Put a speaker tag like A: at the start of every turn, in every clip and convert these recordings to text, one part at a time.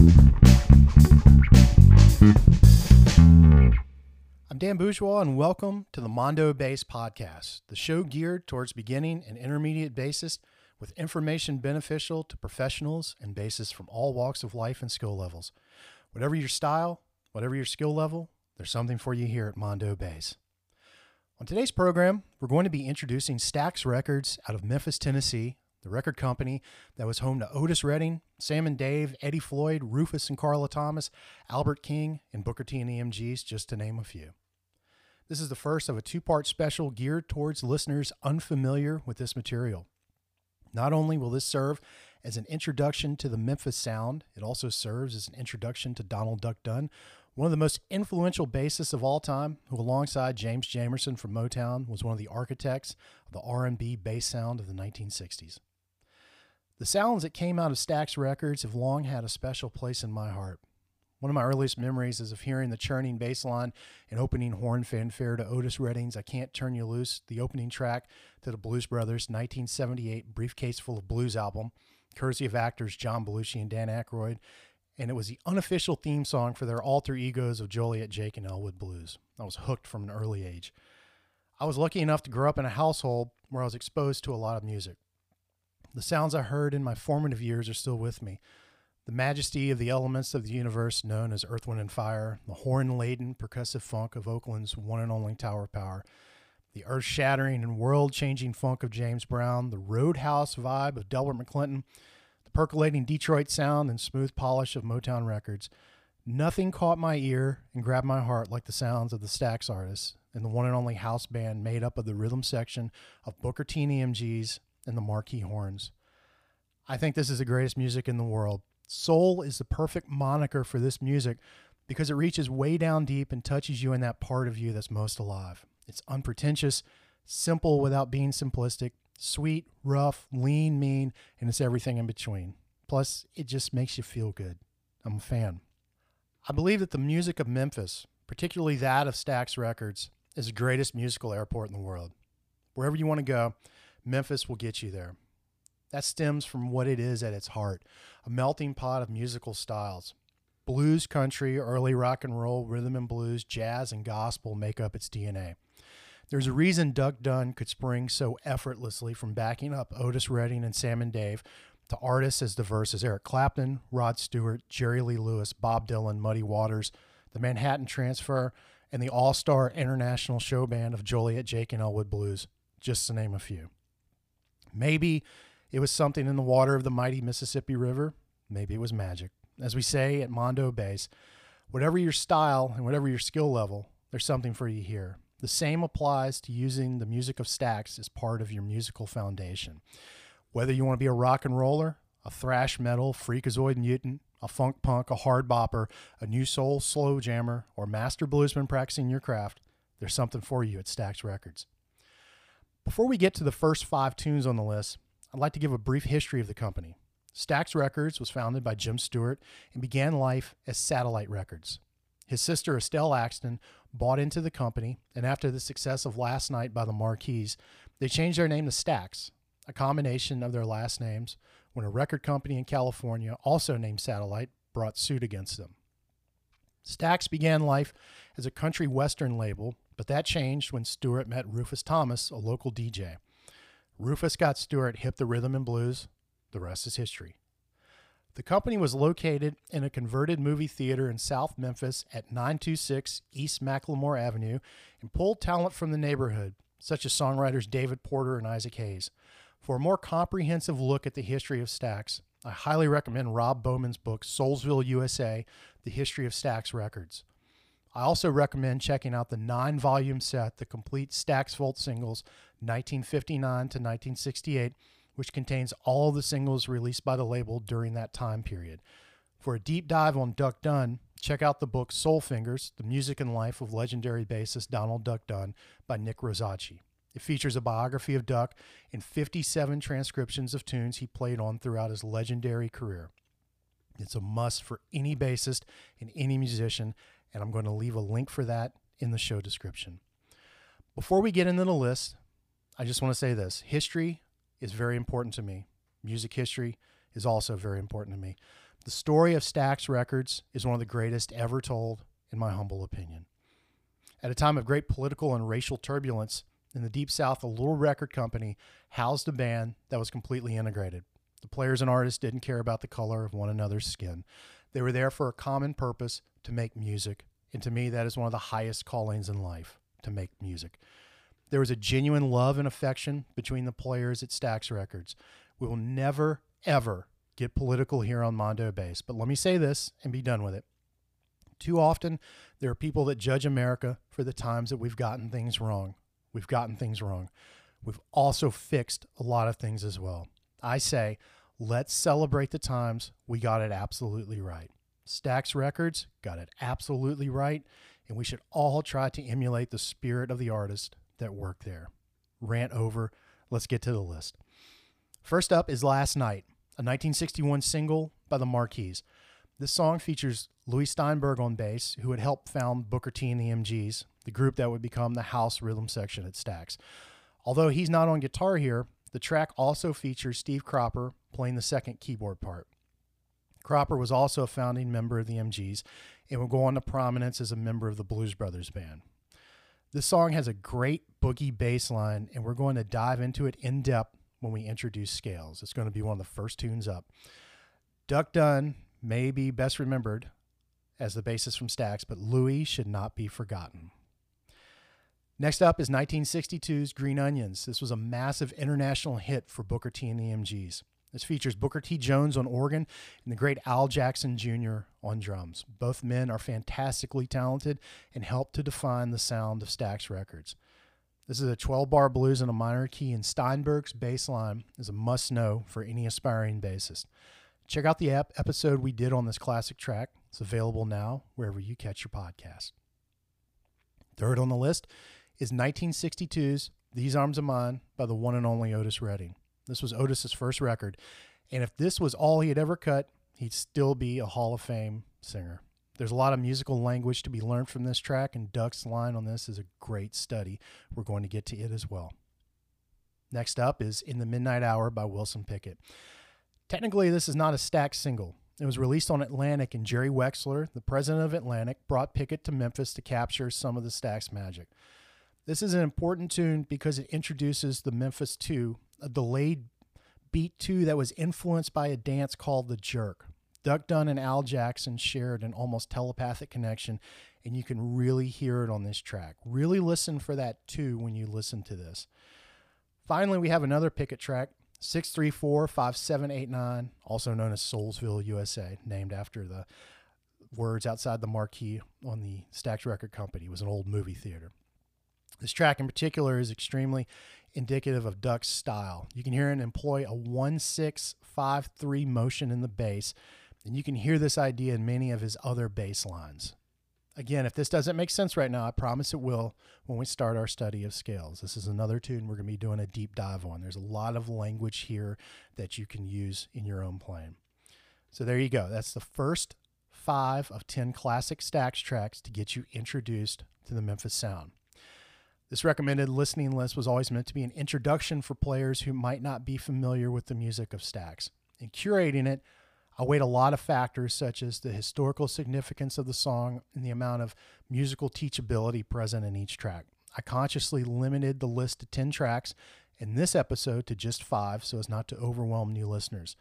A: I'm Dan Bourgeois, and welcome to the Mondo Bass Podcast, the show geared towards beginning and intermediate bassists with information beneficial to professionals and bassists from all walks of life and skill levels. Whatever your style, whatever your skill level, there's something for you here at Mondo Bass. On today's program, we're going to be introducing Stax Records out of Memphis, Tennessee, the record company that was home to Otis Redding, Sam and Dave, Eddie Floyd, Rufus and Carla Thomas, Albert King, and Booker T and the MGs, just to name a few. This is the first of a two part special geared towards listeners unfamiliar with this material. Not only will this serve as an introduction to the Memphis sound, it also serves as an introduction to Donald Duck Dunn, one of the most influential bassists of all time, who alongside James Jamerson from Motown was one of the architects of the R&B bass sound of the 1960s. The sounds that came out of Stax Records have long had a special place in my heart. One of my earliest memories is of hearing the churning bass line and opening horn fanfare to Otis Redding's I Can't Turn You Loose, the opening track to the Blues Brothers' 1978 Briefcase Full of Blues album, courtesy of actors John Belushi and Dan Aykroyd, and it was the unofficial theme song for their alter egos of Joliet Jake and Elwood Blues. I was hooked from an early age. I was lucky enough to grow up in a household where I was exposed to a lot of music. The sounds I heard in my formative years are still with me. The majesty of the elements of the universe known as Earth, Wind, and Fire, the horn laden percussive funk of Oakland's one and only Tower of Power, the earth shattering and world changing funk of James Brown, the roadhouse vibe of Delbert McClinton, the percolating Detroit sound and smooth polish of Motown records. Nothing caught my ear and grabbed my heart like the sounds of the Stax artists and the one and only house band made up of the rhythm section of Booker T and EMGs and the Mar-Key Horns. I think this is the greatest music in the world. Soul is the perfect moniker for this music because it reaches way down deep and touches you in that part of you that's most alive. It's unpretentious, simple without being simplistic, sweet, rough, lean, mean, and it's everything in between. Plus, it just makes you feel good. I'm a fan. I believe that the music of Memphis, particularly that of Stax Records, is the greatest musical airport in the world. Wherever you want to go, Memphis will get you there. That stems from what it is at its heart a melting pot of musical styles. Blues, country, early rock and roll, rhythm and blues, jazz, and gospel make up its DNA. There's a reason Duck Dunn could spring so effortlessly from backing up Otis Redding and Sam and Dave to artists as diverse as Eric Clapton, Rod Stewart, Jerry Lee Lewis, Bob Dylan, Muddy Waters, the Manhattan Transfer, and the all star international show band of Joliet Jake and Elwood Blues, just to name a few. Maybe it was something in the water of the mighty Mississippi River. Maybe it was magic. As we say at Mondo Bass, whatever your style and whatever your skill level, there's something for you here. The same applies to using the music of Stax as part of your musical foundation. Whether you want to be a rock and roller, a thrash metal, freakazoid mutant, a funk punk, a hard bopper, a new soul slow jammer, or master bluesman practicing your craft, there's something for you at Stax Records. Before we get to the first five tunes on the list, I'd like to give a brief history of the company. Stax Records was founded by Jim Stewart and began life as Satellite Records. His sister Estelle Axton bought into the company, and after the success of Last Night by the Mar-Keys, they changed their name to Stax, a combination of their last names, when a record company in California, also named Satellite, brought suit against them. Stax began life as a country western label, but that changed when Stewart met Rufus Thomas, a local DJ. Rufus got Stewart hip the rhythm and blues. The rest is history. The company was located in a converted movie theater in South Memphis at 926 East McLemore Avenue and pulled talent from the neighborhood, such as songwriters David Porter and Isaac Hayes. For a more comprehensive look at the history of Stax, I highly recommend Rob Bowman's book, Soulsville, USA The History of Stax Records. I also recommend checking out the nine volume set, The Complete Stax Volt Singles, 1959 to 1968 which contains all the singles released by the label during that time period. For a deep dive on Duck Dunn, check out the book Soul Fingers The Music and Life of Legendary Bassist Donald Duck Dunn by Nick Rosaci. It features a biography of Duck and 57 transcriptions of tunes he played on throughout his legendary career. It's a must for any bassist and any musician, and I'm going to leave a link for that in the show description. Before we get into the list, I just want to say this history is very important to me. Music history is also very important to me. The story of Stax Records is one of the greatest ever told, in my humble opinion. At a time of great political and racial turbulence in the Deep South, a little record company housed a band that was completely integrated. The players and artists didn't care about the color of one another's skin. They were there for a common purpose to make music. And to me, that is one of the highest callings in life to make music. There was a genuine love and affection between the players at Stax Records. We will never, ever get political here on Mondo Bass, but let me say this and be done with it. Too often, there are people that judge America for the times that we've gotten things wrong. We've gotten things wrong. We've also fixed a lot of things as well. I say, let's celebrate the times we got it absolutely right. Stax Records got it absolutely right, and we should all try to emulate the spirit of the artist that worked there. Rant over. Let's get to the list. First up is Last Night, a 1961 single by the Mar-Keys. This song features Lewie Steinberg on bass, who had helped found Booker T and the MGs, the group that would become the house rhythm section at Stax. Although he's not on guitar here, the track also features Steve Cropper playing the second keyboard part. Cropper was also a founding member of the MGs and would go on to prominence as a member of the Blues Brothers band. This song has a great boogie bass line, and we're going to dive into it in depth when we introduce scales. It's going to be one of the first tunes up. Duck Dunn may be best remembered as the bassist from Stax, but Lewie should not be forgotten. Next up is 1962's Green Onions. This was a massive international hit for Booker T and the MGs. This features Booker T. Jones on organ and the great Al Jackson Jr. on drums. Both men are fantastically talented and help to define the sound of Stax Records. This is a 12 bar blues in a minor key, and Steinberg's bass line is a must know for any aspiring bassist. Check out the ep- episode we did on this classic track. It's available now wherever you catch your podcast. Third on the list is 1962's These Arms of Mine by the one and only Otis Redding. This was Otis's first record, and if this was all he had ever cut, he'd still be a Hall of Fame singer. There's a lot of musical language to be learned from this track, and Duck's line on this is a great study. We're going to get to it as well. Next up is In the Midnight Hour by Wilson Pickett. Technically, this is not a Stax single. It was released on Atlantic, and Jerry Wexler, the president of Atlantic, brought Pickett to Memphis to capture some of the Stax magic. This is an important tune because it introduces the Memphis 2, uh, a delayed beat 2 that was influenced by a dance called the jerk. Duck Dunn and Al Jackson shared an almost telepathic connection, and you can really hear it on this track. Really listen for that too when you listen to this. Finally, we have another Pickett track, 634 5789, also known as Soulsville, USA, named after the words outside the marquee on the Stax Record Company. It was an old movie theater. This track in particular is extremely indicative of Duck's style. You can hear him employ a 1653 motion in the bass, and you can hear this idea in many of his other bass lines. Again, if this doesn't make sense right now, I promise it will when we start our study of scales. This is another tune we're going to be doing a deep dive on. There's a lot of language here that you can use in your own playing. So there you go. That's the first five of 10 classic Stax tracks to get you introduced to the Memphis sound. This recommended listening list was always meant to be an introduction for players who might not be familiar with the music of Stax. In curating it, I weighed a lot of factors such as the historical significance of the song and the amount of musical teachability present in each track. I consciously limited the list to 10 tracks in this episode to just five so as not to overwhelm new listeners.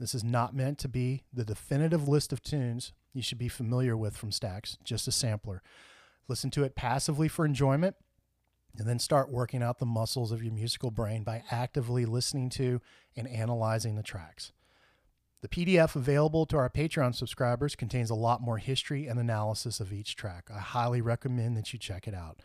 A: This is not meant to be the definitive list of tunes you should be familiar with from Stax, just a sampler. Listen to it passively for enjoyment and then start working out the muscles of your musical brain by actively listening to and analyzing the tracks. The PDF available to our Patreon subscribers contains a lot more history and analysis of each track. I highly recommend that you check it out.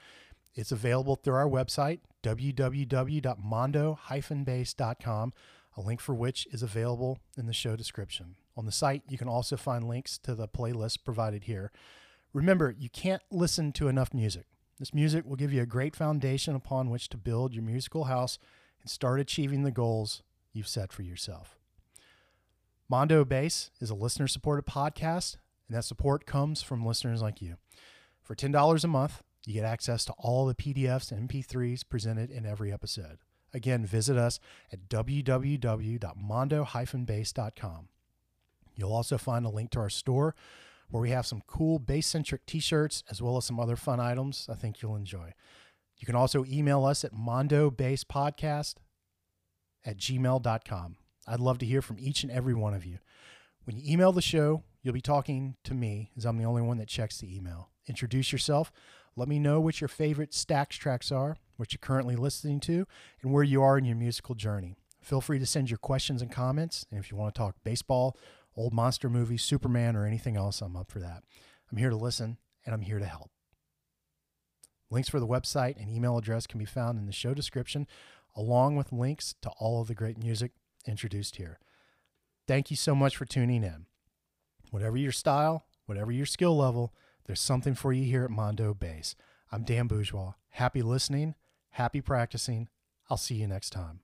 A: It's available through our website, www.mondo-bass.com, a link for which is available in the show description. On the site, you can also find links to the playlist provided here. Remember, you can't listen to enough music. This music will give you a great foundation upon which to build your musical house and start achieving the goals you've set for yourself. Mondo Bass is a listener supported podcast, and that support comes from listeners like you. For $10 a month, you get access to all the PDFs and MP3s presented in every episode. Again, visit us at www.mondo-bass.com. You'll also find a link to our store where we have some cool bass centric t shirts as well as some other fun items I think you'll enjoy. You can also email us at mondobasspodcast at gmail.com. I'd love to hear from each and every one of you. When you email the show, you'll be talking to me as I'm the only one that checks the email. Introduce yourself. Let me know what your favorite Stax tracks are, what you're currently listening to, and where you are in your musical journey. Feel free to send your questions and comments. And if you want to talk baseball, old monster movies, Superman, or anything else, I'm up for that. I'm here to listen and I'm here to help. Links for the website and email address can be found in the show description, along with links to all of the great music introduced here. Thank you so much for tuning in. Whatever your style, whatever your skill level, there's something for you here at Mondo Bass. I'm Dan Bourgeois. Happy listening, happy practicing. I'll see you next time.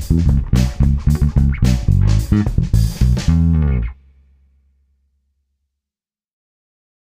A: thank you